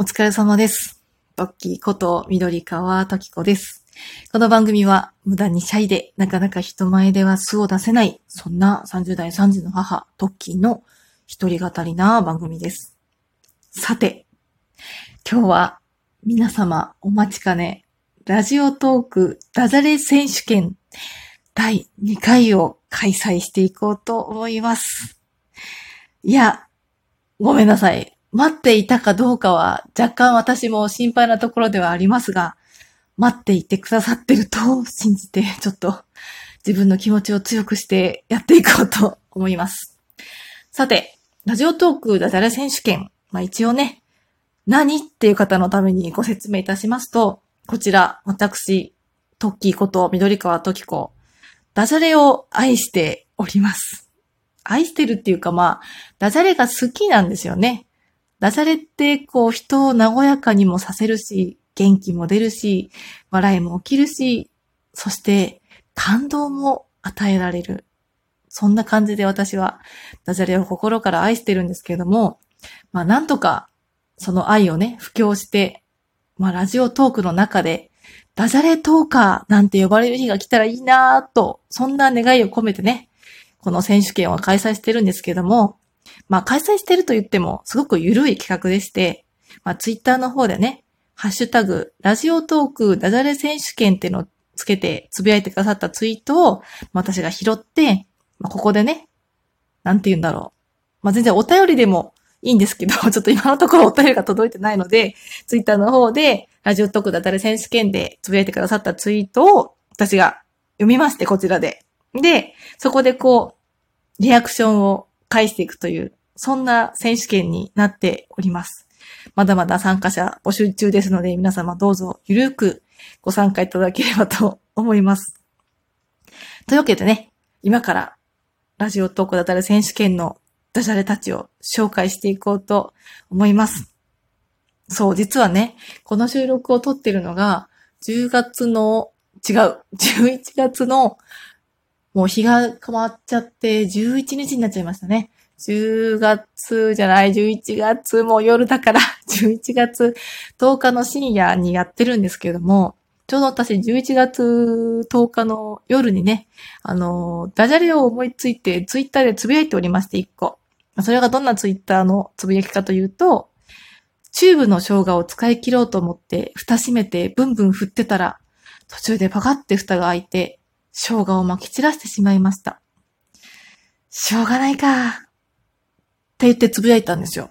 お疲れ様です。トッキーこと緑川トキコです。この番組は無駄にシャイでなかなか人前では素を出せない、そんな30代3児の母、トッキーの一人語りな番組です。さて、今日は皆様お待ちかね、ラジオトークダジャレ選手権第2回を開催していこうと思います。いや、ごめんなさい。待っていたかどうかは若干私も心配なところではありますが、待っていてくださってると信じて、ちょっと自分の気持ちを強くしてやっていこうと思います。さて、ラジオトークダジャレ選手権。まあ一応ね、何っていう方のためにご説明いたしますと、こちら、私、トッキーこと緑川トキコ、ダジャレを愛しております。愛してるっていうかまあ、ダジャレが好きなんですよね。ダジャレってこう人を和やかにもさせるし、元気も出るし、笑いも起きるし、そして感動も与えられる。そんな感じで私はダジャレを心から愛してるんですけれども、まあなんとかその愛をね、布教して、まあラジオトークの中でダジャレトーカーなんて呼ばれる日が来たらいいなぁと、そんな願いを込めてね、この選手権を開催してるんですけども、まあ開催してると言ってもすごく緩い企画でして、まあツイッターの方でね、ハッシュタグ、ラジオトークダジャレ選手権っていうのをつけてつぶやいてくださったツイートを私が拾って、まあ、ここでね、なんて言うんだろう。まあ全然お便りでもいいんですけど、ちょっと今のところお便りが届いてないので、ツイッターの方で、ラジオトークダジャレ選手権でつぶやいてくださったツイートを私が読みまして、こちらで。で、そこでこう、リアクションを返していくという、そんな選手権になっております。まだまだ参加者募集中ですので、皆様どうぞゆるくご参加いただければと思います。というわけでね、今からラジオトークだたら選手権のダジャレたちを紹介していこうと思います。そう、実はね、この収録を撮ってるのが、10月の、違う、11月のもう日が変わっちゃって11日になっちゃいましたね。10月じゃない、11月、もう夜だから、11月10日の深夜にやってるんですけれども、ちょうど私11月10日の夜にね、あの、ダジャレを思いついてツイッターでつぶやいておりまして、1個。それがどんなツイッターのつぶやきかというと、チューブの生姜を使い切ろうと思って蓋閉めてブンブン振ってたら、途中でパカって蓋が開いて、生姜を撒き散らしてしまいました。しょうがないか。って言ってつぶやいたんですよ。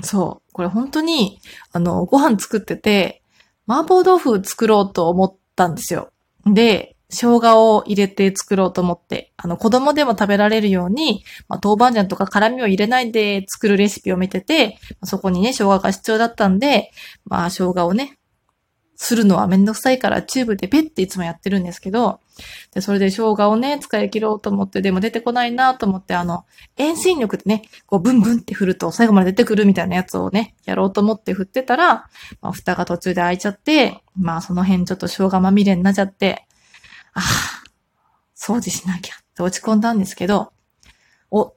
そう。これ本当に、あの、ご飯作ってて、麻婆豆腐作ろうと思ったんですよ。で、生姜を入れて作ろうと思って、あの、子供でも食べられるように、まあ、豆板醤とか辛味を入れないで作るレシピを見てて、そこにね、生姜が必要だったんで、まあ、生姜をね、するのはめんどくさいからチューブでペッていつもやってるんですけど、で、それで生姜をね、使い切ろうと思って、でも出てこないなと思って、あの、遠心力でね、こうブンブンって振ると最後まで出てくるみたいなやつをね、やろうと思って振ってたら、まあ、蓋が途中で開いちゃって、まあその辺ちょっと生姜まみれになっちゃって、ああ、掃除しなきゃって落ち込んだんですけど、お、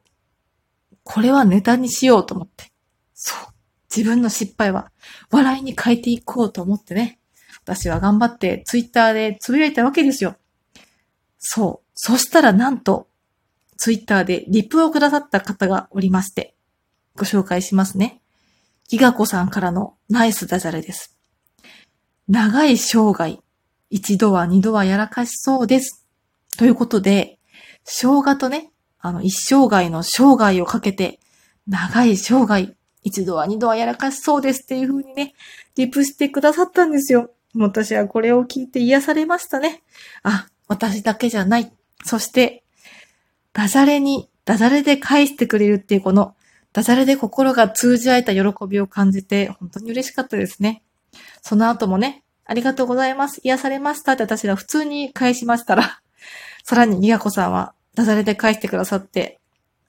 これはネタにしようと思って。そう。自分の失敗は笑いに変えていこうと思ってね。私は頑張ってツイッターでつぶやいたわけですよ。そう。そしたらなんと、ツイッターでリプをくださった方がおりまして、ご紹介しますね。ギガ子さんからのナイスダジャレです。長い生涯、一度は二度はやらかしそうです。ということで、生姜とね、あの、一生涯の生涯をかけて、長い生涯、一度は二度はやらかしそうですっていう風にね、リプしてくださったんですよ。私はこれを聞いて癒されましたね。あ、私だけじゃない。そして、ダジャレに、ダジャレで返してくれるっていうこの、ダジャレで心が通じ合えた喜びを感じて、本当に嬉しかったですね。その後もね、ありがとうございます。癒されましたって私が普通に返しましたら、さらにギガ子さんはダジャレで返してくださって、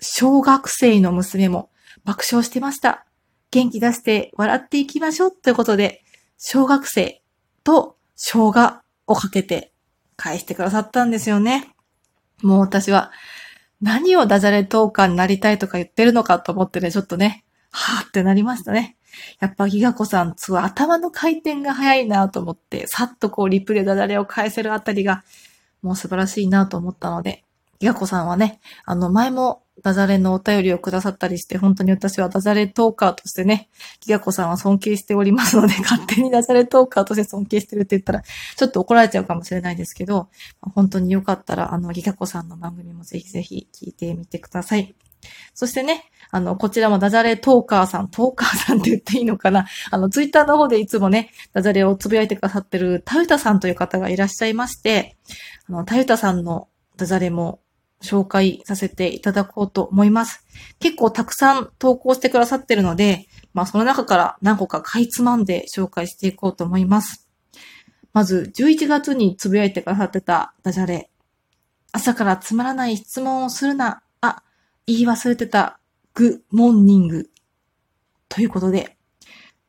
小学生の娘も爆笑してました。元気出して笑っていきましょうということで、小学生と生姜をかけて返してくださったんですよね。もう私は何をダジャレトーカーになりたいとか言ってるのかと思ってね、ちょっとね、はぁってなりましたね。やっぱギガ子さん、すごい頭の回転が早いなと思って、さっとこうリプレイダダレを返せるあたりが、もう素晴らしいなと思ったので、ギガ子さんはね、あの前もダジャレのお便りをくださったりして、本当に私はダジャレトーカーとしてね、ギガ子さんは尊敬しておりますので、勝手にダジャレトーカーとして尊敬してるって言ったら、ちょっと怒られちゃうかもしれないですけど、本当によかったら、あの、ギガ子さんの番組もぜひぜひ聞いてみてください。そしてね、あの、こちらもダジャレトーカーさん、トーカーさんって言っていいのかなあの、ツイッターの方でいつもね、ダジャレをつぶやいてくださってるタユタさんという方がいらっしゃいまして、あの、タユタさんのダジャレも紹介させていただこうと思います。結構たくさん投稿してくださってるので、まあその中から何個かかいつまんで紹介していこうと思います。まず、11月につぶやいてくださってたダジャレ。朝からつまらない質問をするな。あ、言い忘れてた。グモンニング。ということで、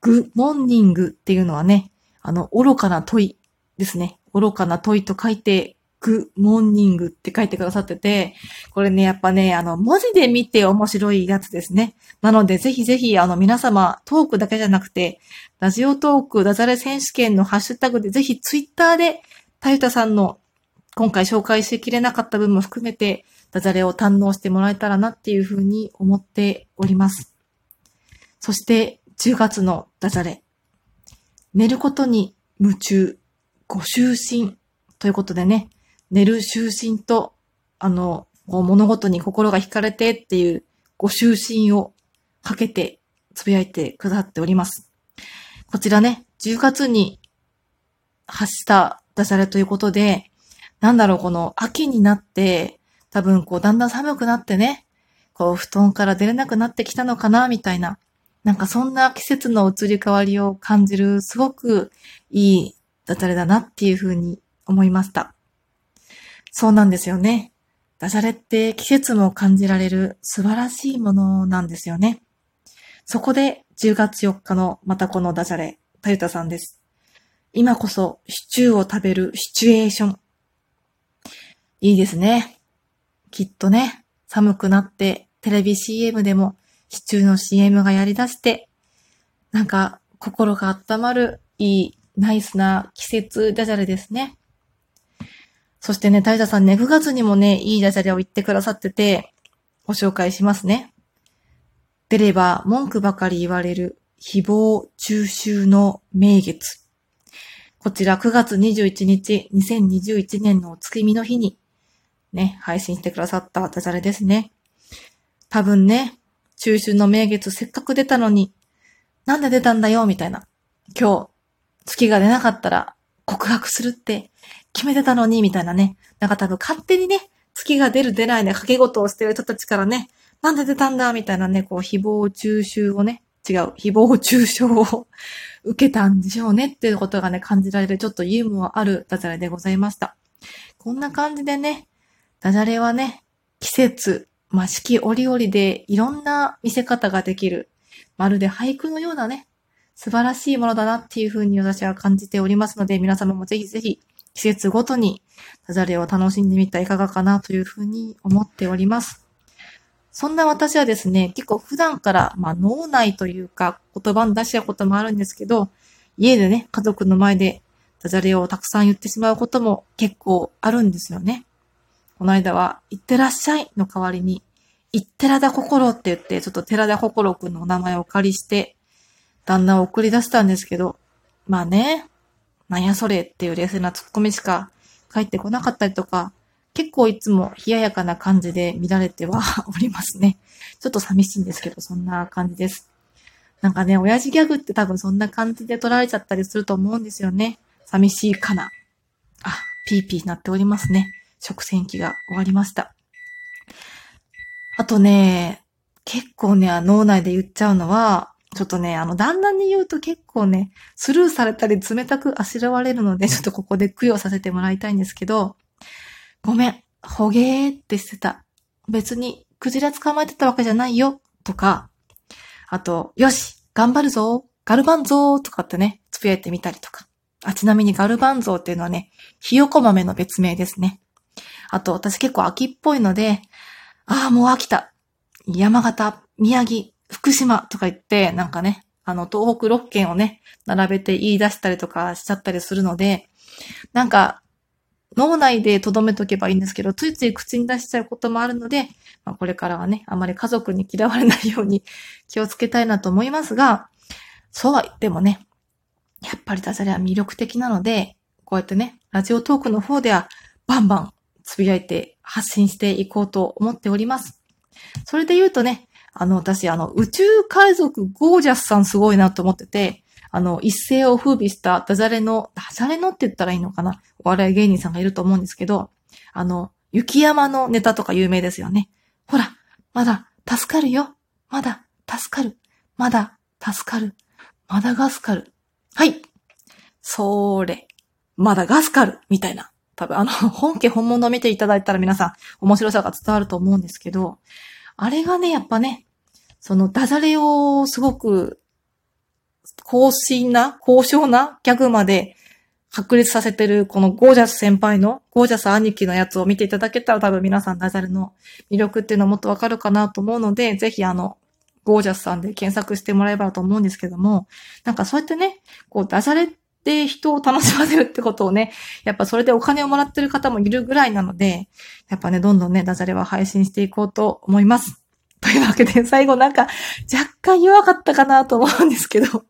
グモンニングっていうのはね、あの、愚かな問いですね。愚かな問いと書いて、グモーニングって書いてくださってて、これね、やっぱね、あの、文字で見て面白いやつですね。なので、ぜひぜひ、あの、皆様、トークだけじゃなくて、ラジオトーク、ダジャレ選手権のハッシュタグで、ぜひツイッターで、たゆたさんの今回紹介しきれなかった分も含めて、ダジャレを堪能してもらえたらなっていうふうに思っております。そして、10月のダジャレ。寝ることに夢中、ご就寝ということでね、寝る就寝と、あの、物事に心が惹かれてっていうご就寝をかけてつぶやいてくださっております。こちらね、10月に発したダジャレということで、なんだろう、この秋になって、多分こうだんだん寒くなってね、こう布団から出れなくなってきたのかな、みたいな。なんかそんな季節の移り変わりを感じる、すごくいいダジャレだなっていうふうに思いました。そうなんですよね。ダジャレって季節も感じられる素晴らしいものなんですよね。そこで10月4日のまたこのダジャレ、タユタさんです。今こそシチューを食べるシチュエーション。いいですね。きっとね、寒くなってテレビ CM でもシチューの CM がやり出して、なんか心が温まるいいナイスな季節ダジャレですね。そしてね、大田さんね、9月にもね、いいダジャレを言ってくださってて、ご紹介しますね。出れば文句ばかり言われる誹謗中秋の名月。こちら9月21日、2021年の月見の日にね、配信してくださったダジャレですね。多分ね、中秋の名月せっかく出たのに、なんで出たんだよ、みたいな。今日、月が出なかったら告白するって決めてたのに、みたいなね。なんか多分勝手にね、月が出る出ないね、掛け事をしてる人たちからね、なんで出たんだ、みたいなね、こう、誹謗中傷をね、違う、誹謗中傷を 受けたんでしょうねっていうことがね、感じられるちょっとユーモアあるダジャレでございました。こんな感じでね、ダジャレはね、季節、まあ、四季折々でいろんな見せ方ができる、まるで俳句のようなね、素晴らしいものだなっていうふうに私は感じておりますので、皆様もぜひぜひ季節ごとにダジャレを楽しんでみたらいかがかなというふうに思っております。そんな私はですね、結構普段から、まあ脳内というか言葉に出しちゃうこともあるんですけど、家でね、家族の前でダジャレをたくさん言ってしまうことも結構あるんですよね。この間は、いってらっしゃいの代わりに、いってらだ心って言って、ちょっと寺田心くんのお名前をお借りして、旦那を送り出したんですけど、まあね、なんやそれっていう冷静なツッコミしか返ってこなかったりとか、結構いつも冷ややかな感じで見られては おりますね。ちょっと寂しいんですけど、そんな感じです。なんかね、親父ギャグって多分そんな感じで取られちゃったりすると思うんですよね。寂しいかな。あ、ピーピーなっておりますね。食洗機が終わりました。あとね、結構ね、脳内で言っちゃうのは、ちょっとね、あの、旦那に言うと結構ね、スルーされたり冷たくあしらわれるので、ちょっとここで供養させてもらいたいんですけど、ごめん、ほげーってしてた。別に、クジラ捕まえてたわけじゃないよ、とか、あと、よし、頑張るぞ、ガルバンゾーとかってね、つぶやいてみたりとか。あ、ちなみにガルバンゾーっていうのはね、ひよこ豆の別名ですね。あと、私結構秋っぽいので、ああ、もう飽きた。山形、宮城、福島とか言って、なんかね、あの、東北6県をね、並べて言い出したりとかしちゃったりするので、なんか、脳内で留めとけばいいんですけど、ついつい口に出しちゃうこともあるので、まあ、これからはね、あまり家族に嫌われないように 気をつけたいなと思いますが、そうは言ってもね、やっぱりダジャレは魅力的なので、こうやってね、ラジオトークの方ではバンバンつぶやいて発信していこうと思っております。それで言うとね、あの、私、あの、宇宙海賊ゴージャスさんすごいなと思ってて、あの、一世を風靡したダジャレの、ダジャレのって言ったらいいのかな？お笑い芸人さんがいると思うんですけど、あの、雪山のネタとか有名ですよね。ほら、まだ助かるよ。まだ助かる。まだ助かる。マダガスカル。はい。それ。マダガスカル。みたいな。多分あの、本家本物を見ていただいたら皆さん面白さが伝わると思うんですけど、あれがね、やっぱね、そのダジャレをすごく高深な、高尚なギャグまで確立させてるこのゴージャス先輩の、ゴージャス兄貴のやつを見ていただけたら多分皆さんダジャレの魅力っていうのはもっとわかるかなと思うので、ぜひあの、ゴージャスさんで検索してもらえばと思うんですけども、なんかそうやってね、こうダジャレって人を楽しませるってことをね、やっぱそれでお金をもらってる方もいるぐらいなので、やっぱね、どんどんね、ダジャレは配信していこうと思います。というわけで、最後なんか若干弱かったかなと思うんですけど、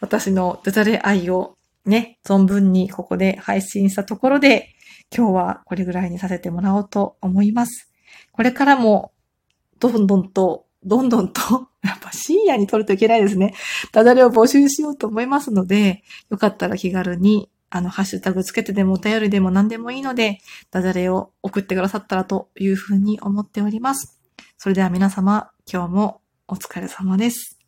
私のダジャレ愛をね、存分にここで配信したところで、今日はこれぐらいにさせてもらおうと思います。これからも、どんどんと、どんどんと、やっぱ深夜に撮るといけないですね。ダジャレを募集しようと思いますので、よかったら気軽に、あの、ハッシュタグつけてでもお便りでも何でもいいので、ダジャレを送ってくださったらというふうに思っております。それでは皆様、今日もお疲れ様です。